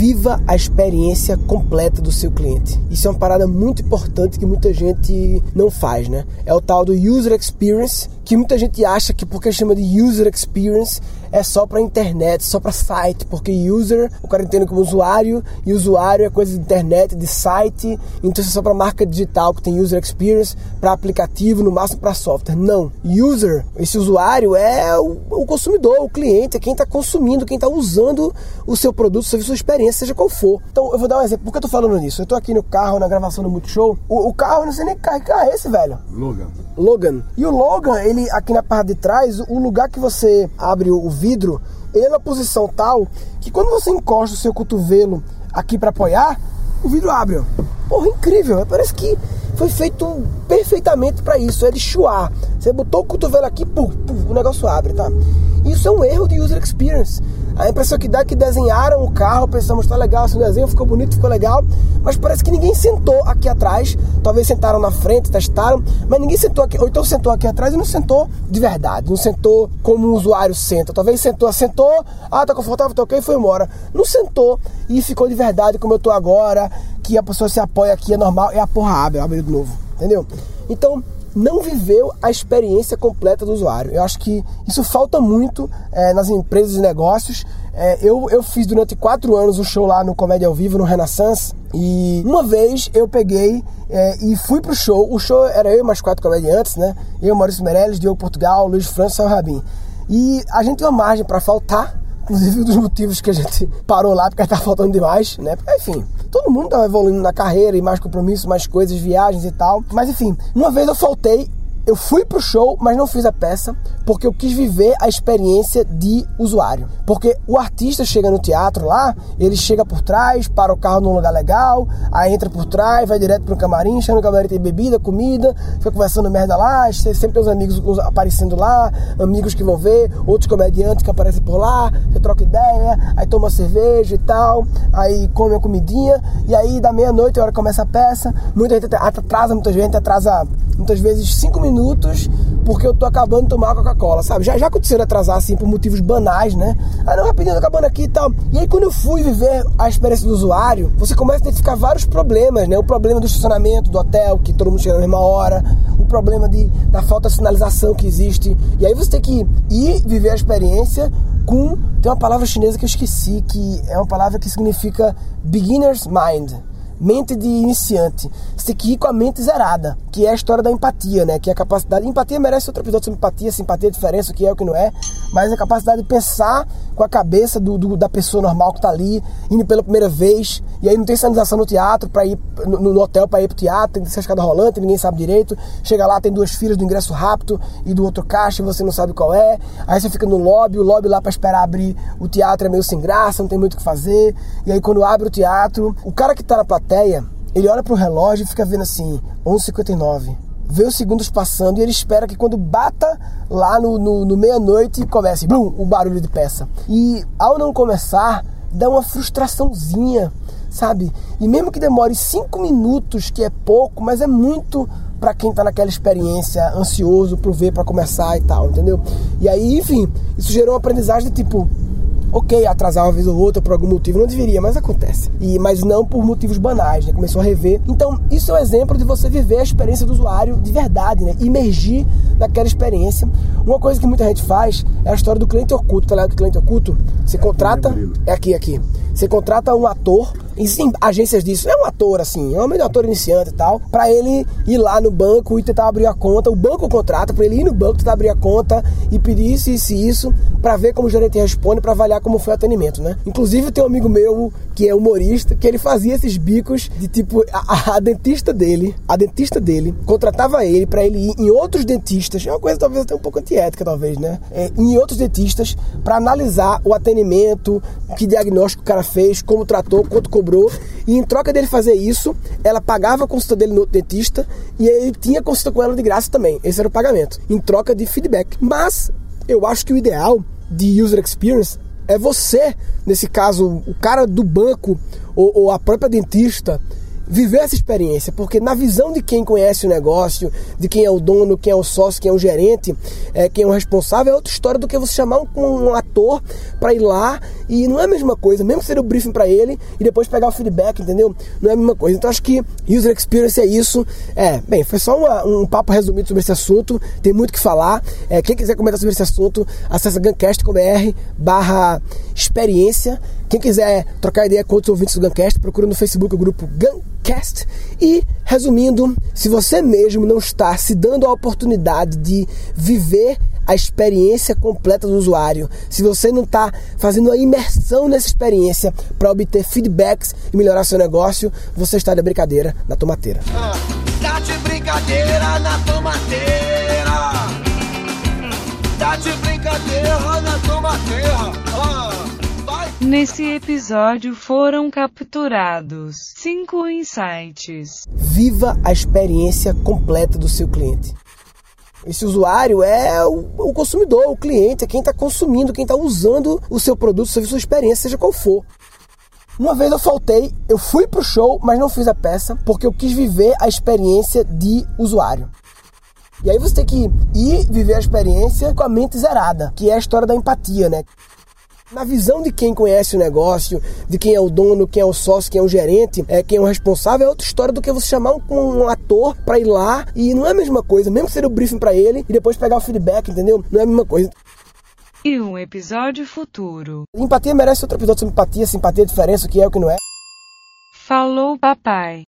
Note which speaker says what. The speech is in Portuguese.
Speaker 1: viva a experiência completa do seu cliente. Isso é uma parada muito importante que muita gente não faz, né? É o tal do user experience, que muita gente acha que porque chama de user experience é só para internet, só para site, porque user, o cara entende como usuário, e usuário é coisa de internet, de site, então isso é só para marca digital que tem user experience, para aplicativo, no máximo para software. Não, user, esse usuário é o, o consumidor, o cliente, é quem está consumindo, quem está usando o seu produto, serviço, sua experiência, seja qual for. Então eu vou dar um exemplo, por que eu tô falando nisso? Eu tô aqui no carro, na gravação do Multishow, o, o carro, não sei nem que carro, que carro é esse, velho?
Speaker 2: Logan.
Speaker 1: Logan. E o Logan, ele aqui na parte de trás, o lugar que você abre o vidro, ele é uma posição tal que quando você encosta o seu cotovelo aqui para apoiar, o vidro abre. Porra, incrível. Parece que foi feito perfeitamente para isso, é de chuar. Você botou o cotovelo aqui, puf, puf, o negócio abre, tá? Isso é um erro de user experience. A impressão que dá é que desenharam o carro, pensamos, tá legal esse desenho, ficou bonito, ficou legal, mas parece que ninguém sentou aqui atrás. Talvez sentaram na frente, testaram, mas ninguém sentou aqui, ou então sentou aqui atrás e não sentou de verdade, não sentou como um usuário senta. Talvez sentou, sentou, ah, tá confortável, tá ok, foi embora. Não sentou e ficou de verdade como eu tô agora, que a pessoa se apoia aqui, é normal, é a porra abre, abre de novo, entendeu? Então, não viveu a experiência completa do usuário. Eu acho que isso falta muito é, nas empresas de negócios. É, eu, eu fiz durante quatro anos o um show lá no Comédia ao Vivo, no Renaissance, e uma vez eu peguei é, e fui pro show. O show era eu e mais quatro comediantes, né? Eu, Maurício Meirelles, Diogo Portugal, Luiz França e Rabin. E a gente tem uma margem para faltar, inclusive um dos motivos que a gente parou lá, porque tá faltando demais, né? Enfim, todo mundo tá evoluindo na carreira e mais compromissos, mais coisas, viagens e tal. Mas enfim, uma vez eu faltei eu fui pro show, mas não fiz a peça porque eu quis viver a experiência de usuário. Porque o artista chega no teatro lá, ele chega por trás, para o carro num lugar legal, aí entra por trás, vai direto pro camarim, chega no camarim tem bebida, comida, fica conversando merda lá, sempre tem os amigos aparecendo lá, amigos que vão ver, outros comediantes que aparecem por lá, você troca ideia, aí toma cerveja e tal, aí come a comidinha, e aí da meia-noite, a hora começa a peça, muita gente atrasa, muita gente atrasa muitas vezes cinco minutos porque eu tô acabando de tomar Coca-Cola, sabe? Já, já aconteceu atrasar assim por motivos banais, né? Ah, não, rapidinho, tô acabando aqui e tal. E aí quando eu fui viver a experiência do usuário, você começa a identificar vários problemas, né? O problema do estacionamento do hotel, que todo mundo chega na mesma hora, o problema de, da falta de sinalização que existe. E aí você tem que ir viver a experiência com. Tem uma palavra chinesa que eu esqueci, que é uma palavra que significa beginner's mind mente de iniciante. Você tem que ir com a mente zerada, que é a história da empatia, né? Que é a capacidade. Empatia merece outro episódio sobre empatia, simpatia, a diferença, o que é o que não é. Mas a capacidade de pensar com a cabeça do, do da pessoa normal que tá ali, indo pela primeira vez, e aí não tem sinalização no teatro para ir no, no hotel para ir pro teatro, tem que ser escada rolante, ninguém sabe direito. Chega lá, tem duas filas do ingresso rápido e do outro caixa, e você não sabe qual é. Aí você fica no lobby, o lobby lá para esperar abrir o teatro é meio sem graça, não tem muito o que fazer. E aí quando abre o teatro, o cara que tá na plateia plateia, ele olha pro relógio e fica vendo assim, 11h59. Vê os segundos passando e ele espera que quando bata lá no, no, no meia-noite comece blum, o barulho de peça. E ao não começar, dá uma frustraçãozinha, sabe? E mesmo que demore cinco minutos, que é pouco, mas é muito para quem tá naquela experiência ansioso pro ver para começar e tal, entendeu? E aí, enfim, isso gerou uma aprendizagem de tipo, ok, atrasar uma vez ou outra por algum motivo, não deveria, mas acontece. E, mas não por motivos banais, né? Começou a rever. Então, isso é um exemplo de você viver a experiência do usuário de verdade, né? Imergir naquela experiência. Uma coisa que muita gente faz é a história do cliente oculto, tá ligado? O cliente oculto, você contrata. É aqui, aqui. Você contrata um ator Existem agências disso. É um ator, assim, é um meio ator iniciante e tal, para ele ir lá no banco e tentar abrir a conta. O banco contrata para ele ir no banco, tentar abrir a conta e pedir isso, isso e isso, para ver como o gerente responde, para avaliar como foi o atendimento, né? Inclusive, tem um amigo meu que é humorista, que ele fazia esses bicos de tipo, a, a dentista dele, a dentista dele, contratava ele para ele ir em outros dentistas, é uma coisa talvez até um pouco antiética, talvez, né? É, em outros dentistas, para analisar o atendimento, que diagnóstico o cara fez, como tratou, quanto cobrou cobrou. E em troca dele fazer isso, ela pagava a consulta dele no dentista e ele tinha consulta com ela de graça também. Esse era o pagamento, em troca de feedback. Mas eu acho que o ideal de user experience é você, nesse caso, o cara do banco ou, ou a própria dentista, viver essa experiência, porque na visão de quem conhece o negócio, de quem é o dono, quem é o sócio, quem é o gerente, é, quem é o responsável, é outra história do que você chamar um, um ator para ir lá e não é a mesma coisa, mesmo que seja o briefing para ele e depois pegar o feedback, entendeu? Não é a mesma coisa. Então acho que user experience é isso. É, bem, foi só uma, um papo resumido sobre esse assunto, tem muito que falar. É, quem quiser comentar sobre esse assunto, acessa gancast.com.br barra experiência. Quem quiser trocar ideia com outros ouvintes do Guncast, procura no Facebook o grupo Guncast. E, resumindo, se você mesmo não está se dando a oportunidade de viver a experiência completa do usuário, se você não está fazendo a imersão nessa experiência para obter feedbacks e melhorar seu negócio, você está de brincadeira na tomateira. Ah, tá de brincadeira na tomateira.
Speaker 2: Tá de brincadeira na tomateira. Ah. Nesse episódio foram capturados cinco insights.
Speaker 1: Viva a experiência completa do seu cliente. Esse usuário é o, o consumidor, o cliente, é quem está consumindo, quem está usando o seu produto, serviço, sua experiência, seja qual for. Uma vez eu faltei, eu fui pro show, mas não fiz a peça porque eu quis viver a experiência de usuário. E aí você tem que ir viver a experiência com a mente zerada, que é a história da empatia, né? Na visão de quem conhece o negócio, de quem é o dono, quem é o sócio, quem é o gerente, é quem é o responsável, é outra história do que você chamar um, um ator para ir lá e não é a mesma coisa, mesmo que seja o briefing para ele e depois pegar o feedback, entendeu? Não é a mesma coisa.
Speaker 2: E um episódio futuro.
Speaker 1: Empatia merece outro episódio sobre empatia, simpatia, diferença, o que é o que não é.
Speaker 2: Falou, papai.